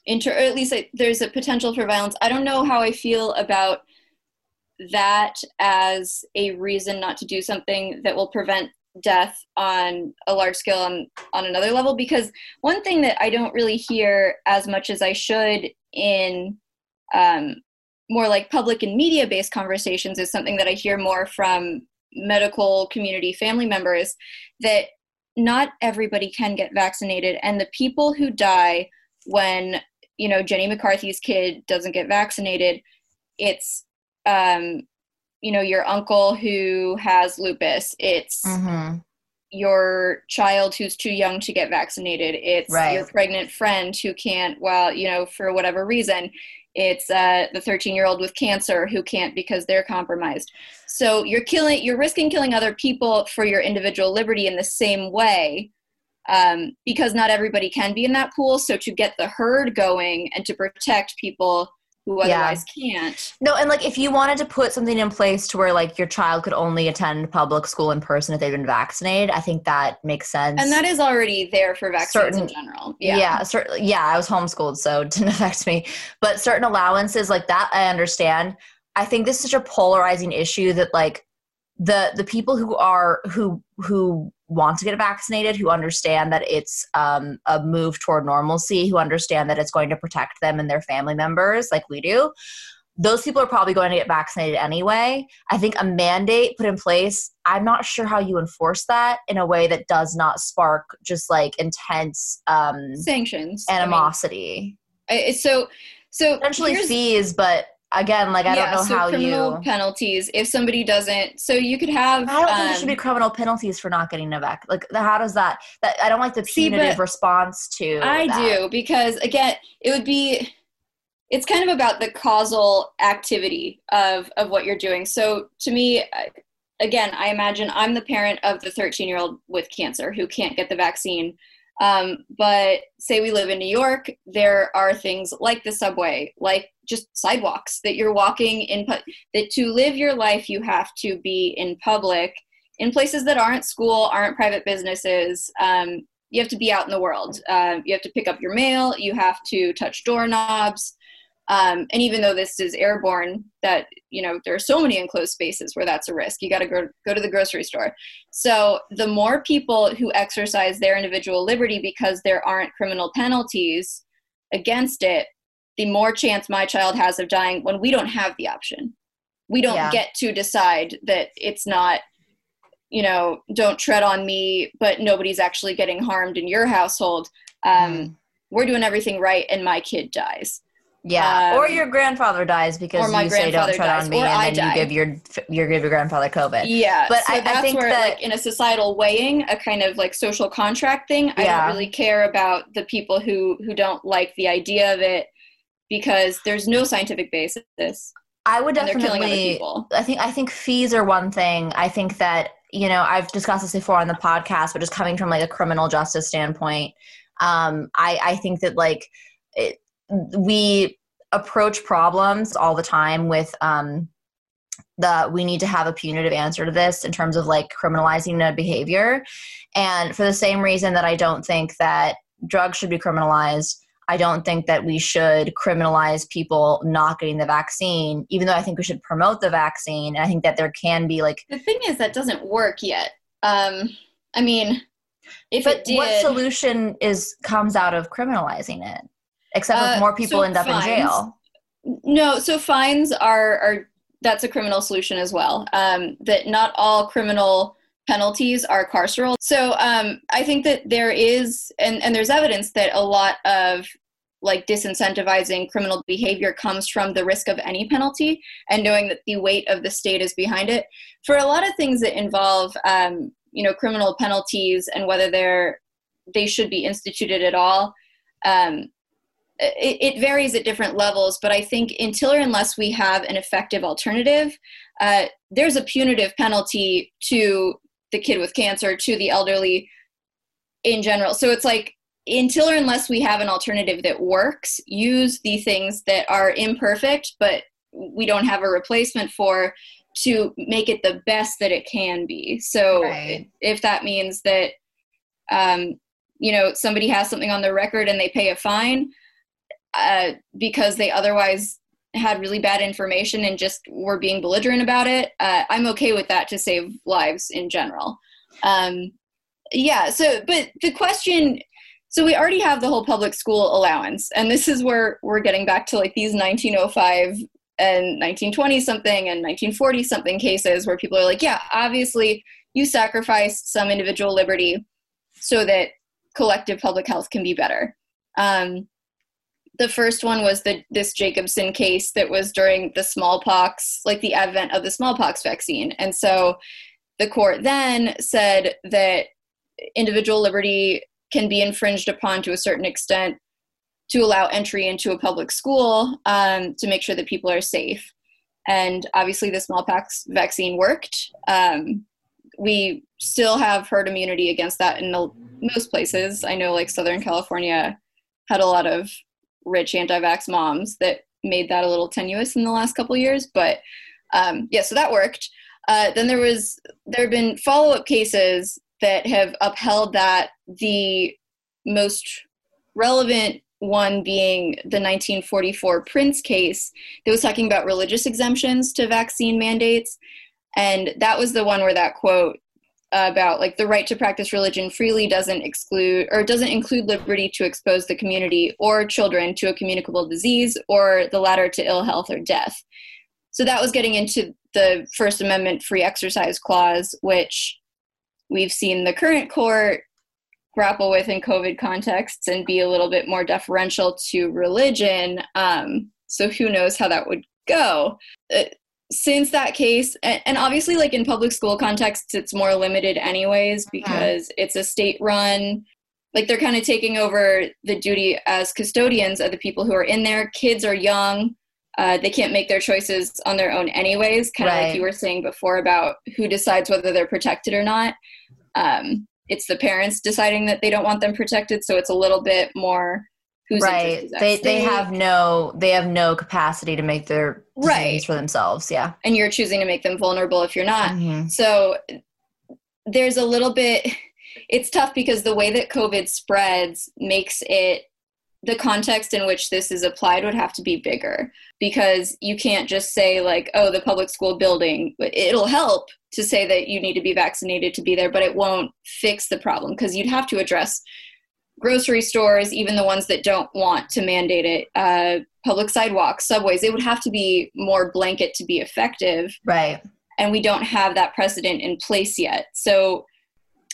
inter or at least I, there's a potential for violence. I don't know how i feel about that as a reason not to do something that will prevent death on a large scale on on another level because one thing that I don't really hear as much as I should in um, more like public and media based conversations is something that I hear more from medical community family members that not everybody can get vaccinated and the people who die when you know jenny mccarthy's kid doesn't get vaccinated it's um you know your uncle who has lupus it's Mm-hmm. your child who's too young to get vaccinated it's Right. your pregnant friend who can't well you know for whatever reason it's uh, the 13 year old with cancer who can't because they're compromised so you're killing you're risking killing other people for your individual liberty in the same way um, because not everybody can be in that pool so to get the herd going and to protect people who Yeah. otherwise can't No, and like if you wanted to put something in place to where like your child could only attend public school in person if they've been vaccinated, I think that makes sense. and that is already there for vaccines in general yeah, yeah. Yeah, I was homeschooled, so it didn't affect me. But certain allowances like that, I understand. I think this is such a polarizing issue that like the the people who are who who want to get vaccinated, who understand that it's um, a move toward normalcy, who understand that it's going to protect them and their family members, like we do. Those people are probably going to get vaccinated anyway. I think a mandate put in place, I'm not sure how you enforce that in a way that does not spark just like intense um, sanctions I mean, animosity. I- so so Potentially fees, but again, like I yeah, don't know so how criminal you. penalties if somebody doesn't so you could have I don't think there should be um, criminal penalties for not getting a vac. Like, how does that? That I don't like the See, punitive but response to. I that. do because again, it would be it's kind of about the causal activity of of what you're doing. So to me, again, I imagine I'm the parent of the 13 year old with cancer who can't get the vaccine. Um, but say we live in New York, there are things like the subway, like just sidewalks that you're walking in. That to live your life, you have to be in public, in places that aren't school, aren't private businesses. Um, you have to be out in the world. Um, you have to pick up your mail. You have to touch doorknobs. Um, and even though this is airborne, that you know there are so many enclosed spaces where that's a risk. You got to go go to the grocery store. So the more people who exercise their individual liberty because there aren't criminal penalties against it, the more chance my child has of dying when we don't have the option. We don't Yeah. get to decide that it's not you know, don't tread on me, but nobody's actually getting harmed in your household. Um, Mm. We're doing everything right, and my kid dies. Yeah, or Um, your grandfather dies because you say don't tread dies, on me, and I then die. you give your you give your grandfather COVID. Yeah, But so I- I that's think where, that- like, in a societal weighing, a kind of like social contract thing. I don't really care about the people who who don't like the idea of it because there's no scientific basis, I would they're killing other definitely. people. I think I think fees are one thing. I think that you know I've discussed this before on the podcast, but just coming from like a criminal justice standpoint, um, I I think that like it, we approach problems all the time with um, the we need to have a punitive answer to this in terms of like criminalizing a behavior, and for the same reason that I don't think that drugs should be criminalized. I don't think that we should criminalize people not getting the vaccine, even though I think we should promote the vaccine. And I think that there can be like, The thing is that doesn't work yet. Um, I mean, if but it did, what solution is comes out of criminalizing it? Except Uh, if more people so end up fines. in jail. No, so fines are are that's a criminal solution as well. Um, that not all criminal penalties are carceral. So um, I think that there is, and and there's evidence that a lot of like disincentivizing criminal behavior comes from the risk of any penalty and knowing that the weight of the state is behind it. For a lot of things that involve, um, you know, criminal penalties and whether they're they should be instituted at all. Um, it, it varies at different levels, but I think until or unless we have an effective alternative, uh, there's a punitive penalty to the kid with cancer, to the elderly in general. So it's like until or unless we have an alternative that works, use the things that are imperfect, but we don't have a replacement for to make it the best that it can be. So Right. if that means that, um, you know, somebody has something on their record and they pay a fine, uh, because they otherwise had really bad information and just were being belligerent about it, uh, I'm okay with that to save lives in general. Um, yeah. So, but the question. So we already have the whole public school allowance, and this is where we're getting back to like these 1905 and 1920 something and 1940 something cases where people are like, yeah, obviously you sacrificed some individual liberty so that collective public health can be better. Um, the first one was the this Jacobson case that was during the smallpox, like the advent of the smallpox vaccine, and so the court then said that individual liberty can be infringed upon to a certain extent to allow entry into a public school um, to make sure that people are safe. And obviously, the smallpox vaccine worked. Um, we still have herd immunity against that in most places. I know, like Southern California had a lot of rich anti-vax moms that made that a little tenuous in the last couple years. But um, yeah, so that worked. Uh, then there was there have been follow-up cases that have upheld that. The most relevant one being the 1944 Prince case that was talking about religious exemptions to vaccine mandates. And that was the one where that quote about like the right to practice religion freely doesn't exclude or doesn't include liberty to expose the community or children to a communicable disease or the latter to ill health or death. So that was getting into the First Amendment free exercise clause, which we've seen the current court grapple with in COVID contexts and be a little bit more deferential to religion. Um, so who knows how that would go. Uh, since that case, and, obviously, like in public school contexts, it's more limited, anyways, mm-hmm. because mm-hmm. it's a state run. Like they're kind of taking over the duty as custodians of the people who are in there. Kids are young. Uh, they can't make their choices on their own, anyways. Kind of right. like you were saying before about who decides whether they're protected or not. Um, it's the parents deciding that they don't want them protected so it's a little bit more who's right. they they have no they have no capacity to make their right. for themselves. Yeah. And you're choosing to make them vulnerable if you're not. Mm-hmm. so there's a little bit it's tough because the way that covid spreads makes it the context in which this is applied would have to be bigger because you can't just say like oh the public school building it'll help to say that you need to be vaccinated to be there but it won't fix the problem because you'd have to address grocery stores even the ones that don't want to mandate it uh, public sidewalks subways it would have to be more blanket to be effective right and we don't have that precedent in place yet so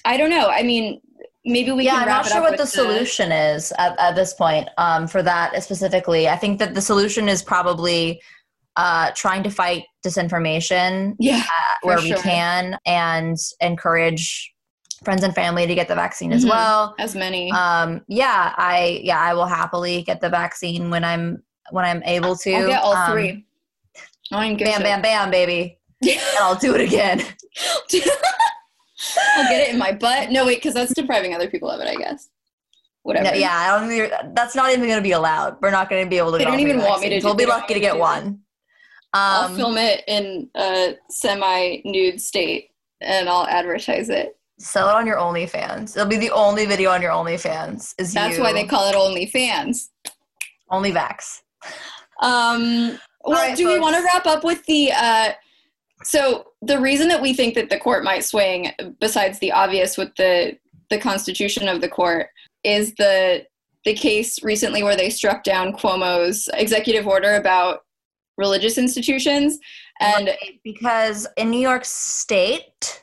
i don't know i mean maybe we yeah, I'm not sure what the, the, solution is at, at this point um, for that specifically. I think that the solution is probably uh, trying to fight disinformation yeah, uh, where sure. we can and encourage friends and family to get the vaccine mm-hmm. as well. As many. Um, yeah, I yeah I will happily get the vaccine when I'm when I'm able to. I'll get all um, three. I'm bam, bam, bam, baby. and I'll do it again. I'll get it in my butt. No, wait, because that's depriving other people of it, I guess. Whatever. No, yeah, I don't that's not even going to be allowed. We're not going to be able to. They don't even want me to. We'll be lucky to get one. Um, I'll film it in a semi-nude state and I'll advertise it. Sell it on your OnlyFans. It'll be the only video on your OnlyFans. Is that's you. why they call it OnlyFans. Only Vax. Um. Well, right, do folks. we want to wrap up with the? Uh, so the reason that we think that the court might swing, besides the obvious with the the constitution of the court, is the the case recently where they struck down Cuomo's executive order about religious institutions and right, because in New York State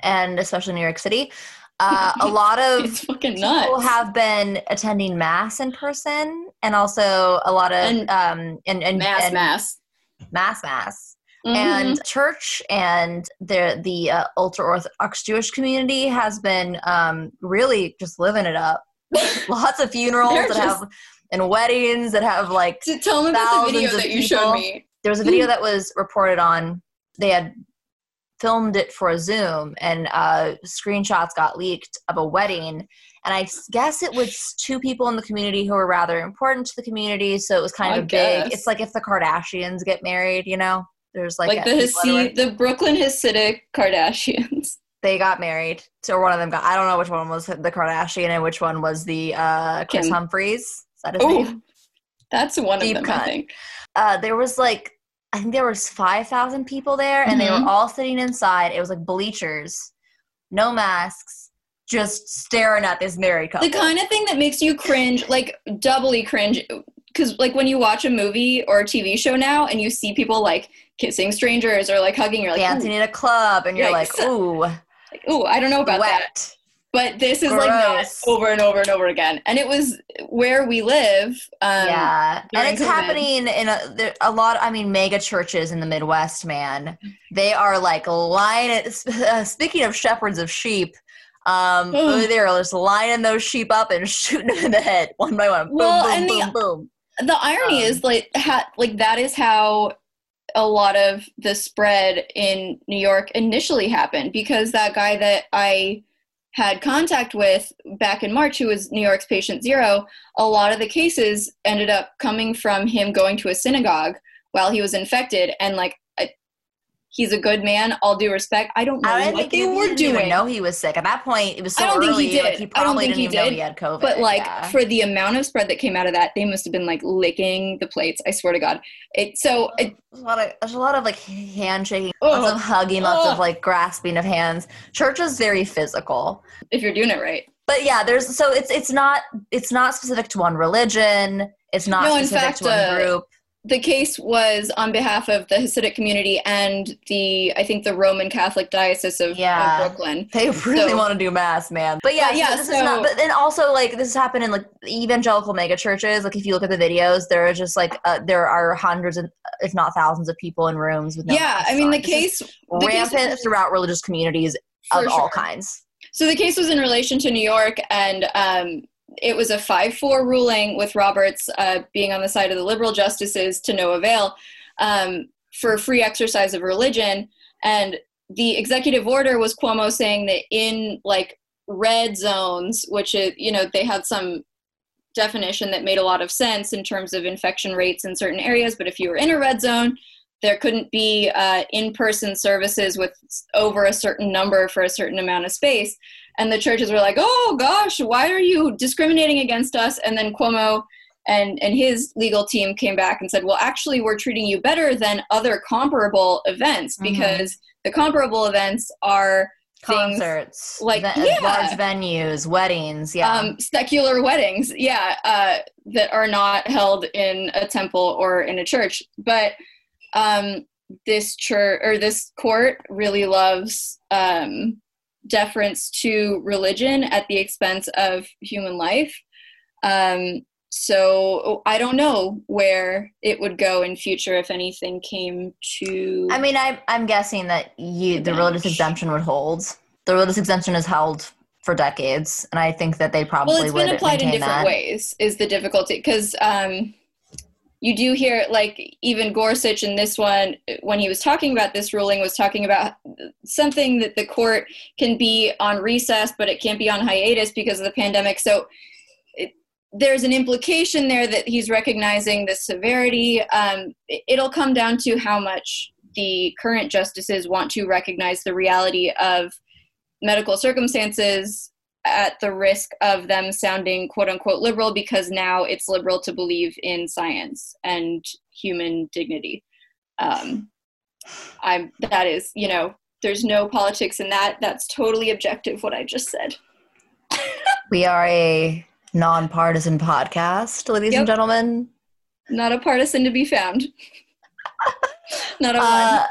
and especially New York City, uh, a lot of people have been attending mass in person, and also a lot of and, um and, and mass and mass mass mass Mm-hmm. And church and the the uh, ultra orthodox Jewish community has been um, really just living it up. Lots of funerals that just, have and weddings that have like. To tell me about the video that you people. showed me. There was a video that was reported on. They had filmed it for a Zoom, and uh, screenshots got leaked of a wedding. And I guess it was two people in the community who were rather important to the community, so it was kind of a big. It's like if the Kardashians get married, you know. There's like like the Hasid, the Brooklyn Hasidic Kardashians. They got married. So one of them got. I don't know which one was the Kardashian and which one was the uh, Kris Kim. Humphries. Is that his Ooh, name? That's one Deep of them. Cut. I think. Uh, there was like I think there was five thousand people there, and mm-hmm. they were mm-hmm. all sitting inside. It was like bleachers no masks, just staring at this married couple. the kind of thing that makes you cringe, like doubly cringe. Because, like, when you watch a movie or a TV show now and you see people like kissing strangers or like hugging, you're like, dancing in a club, and you're like, ooh, like, ooh, I don't know about that. But this is like that over and over and over again. And it was where we live. Um, yeah, and it's COVID. happening in a, a lot. I mean, mega churches in the Midwest, man, they are like lining. Uh, speaking of shepherds of sheep, um, they're just lining those sheep up and shooting them in the head one by one. Boom, Well, boom, and the- boom, boom. the irony Um, is like ha- like that is how a lot of the spread in New York initially happened because that guy that I had contact with back in March who was New York's patient zero a lot of the cases ended up coming from him going to a synagogue while he was infected. And like he's a good man all due respect I don't know I what think they he, he were didn't even know he was sick at that point. It was so I don't think early. he Like, did. he I don't think he did. he had COVID. but like yeah. for the amount of spread that came out of that they must have been like licking the plates i swear to god it so it, There's a lot of there's a lot of like handshaking, lots of hugging, lots of like grasping of hands. Church is very physical. if you're doing it right But yeah, there's so it's it's not it's not specific to one religion. It's not No, specific fact, to one uh, group. The case was on behalf of the hasidic community and the i think the roman catholic diocese of, of Yeah. brooklyn They really so- want to do mass, man. But yeah, But yeah, so this is not. But then also like this has happened in like evangelical mega churches. Like if you look at the videos, there are just like uh, there are hundreds and if not thousands of people in rooms with no. yeah i mean the case the case rampant was- throughout religious communities of all kinds. So the case was in relation to New York, and um, it was a 5 4 ruling with Roberts uh, being on the side of the liberal justices to no avail um, for free exercise of religion. And the executive order was Cuomo saying that in like red zones, which you know, they had some definition that made a lot of sense in terms of infection rates in certain areas. But if you were in a red zone, there couldn't be uh, in-person services with over a certain number for a certain amount of space and the churches were like oh gosh why are you discriminating against us and then cuomo and and his legal team came back and said well actually we're treating you better than other comparable events Mhm. because the comparable events are Concerts, like- yeah. large venues, weddings. Yeah. um, secular weddings yeah uh, that are not held in a temple or in a church but um, this church or this court really loves um, deference to religion at the expense of human life um, so i don't know where it would go in future if anything came to I mean, I, I'm guessing that you the religious exemption would hold. The religious exemption is held for decades, and I think that they probably would. well it's been applied in different that. ways is the difficulty because um, you do hear like even gorsuch in this one when he was talking about this ruling was talking about something that the court can be on recess but it can't be on hiatus because of the pandemic. So it, there's an implication there that he's recognizing the severity. Um, it, it'll come down to how much the current justices want to recognize the reality of medical circumstances at the risk of them sounding quote unquote liberal because now it's liberal to believe in science and human dignity. Um, I'm that is you know there's no politics in that. That's totally objective. What I just said. We are a nonpartisan podcast, ladies Yep. and gentlemen. Not a partisan to be found. Not a one. Uh,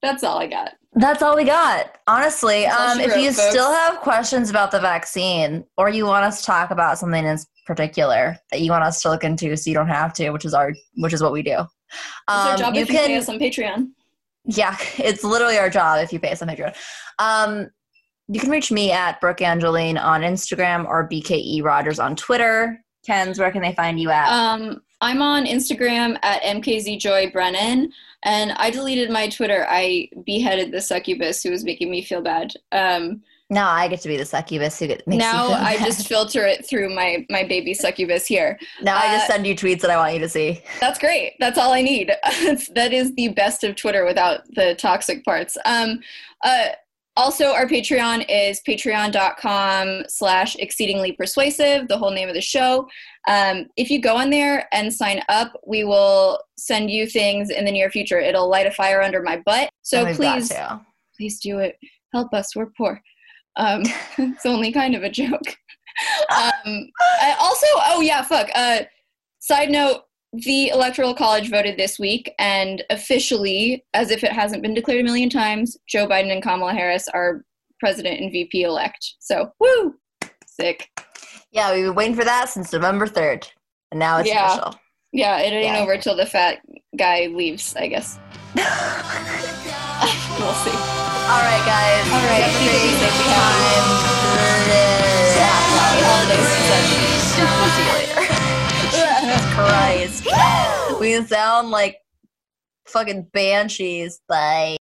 That's all I got. That's all we got. Honestly, um, if you folks. still have questions about the vaccine, or you want us to talk about something in particular that you want us to look into, so you don't have to, which is our, which is what we do. It's our Um, job you if you pay can us on Patreon. Yeah, it's literally our job if you pay us on Patreon. Um, you can reach me at Brooke Angeline on Instagram or BKE Rogers on Twitter. Ken's, where can they find you at? Um, I'm on Instagram at mkzjoybrennan, and I deleted my Twitter. I beheaded the succubus who was making me feel bad. Um, now I get to be the succubus who get, makes now feel I just filter it through my my baby succubus here. now I just uh, send you tweets that I want you to see. That's great. That's all I need. that is the best of Twitter without the toxic parts. Um, uh, also, our Patreon is patreon.com slash exceedingly persuasive, the whole name of the show. Um, if you go on there and sign up, we will send you things in the near future. It'll light a fire under my butt. So And please, please do it. help us, we're poor. Um, it's only kind of a joke. um, I also, oh yeah, fuck. Uh, side note: the Electoral College voted this week, and officially, as if it hasn't been declared a million times, Joe Biden and Kamala Harris are president and VP elect. So, woo, sick. Yeah, we've been waiting for that since November 3rd. And now it's Yeah. official. Yeah, it ain't Yeah. over till the fat guy leaves. I guess we'll see. All right, guys. All right, Have a keep it great easy. time. Happy holidays and such. Jesus Christ. we sound like fucking banshees. Bye.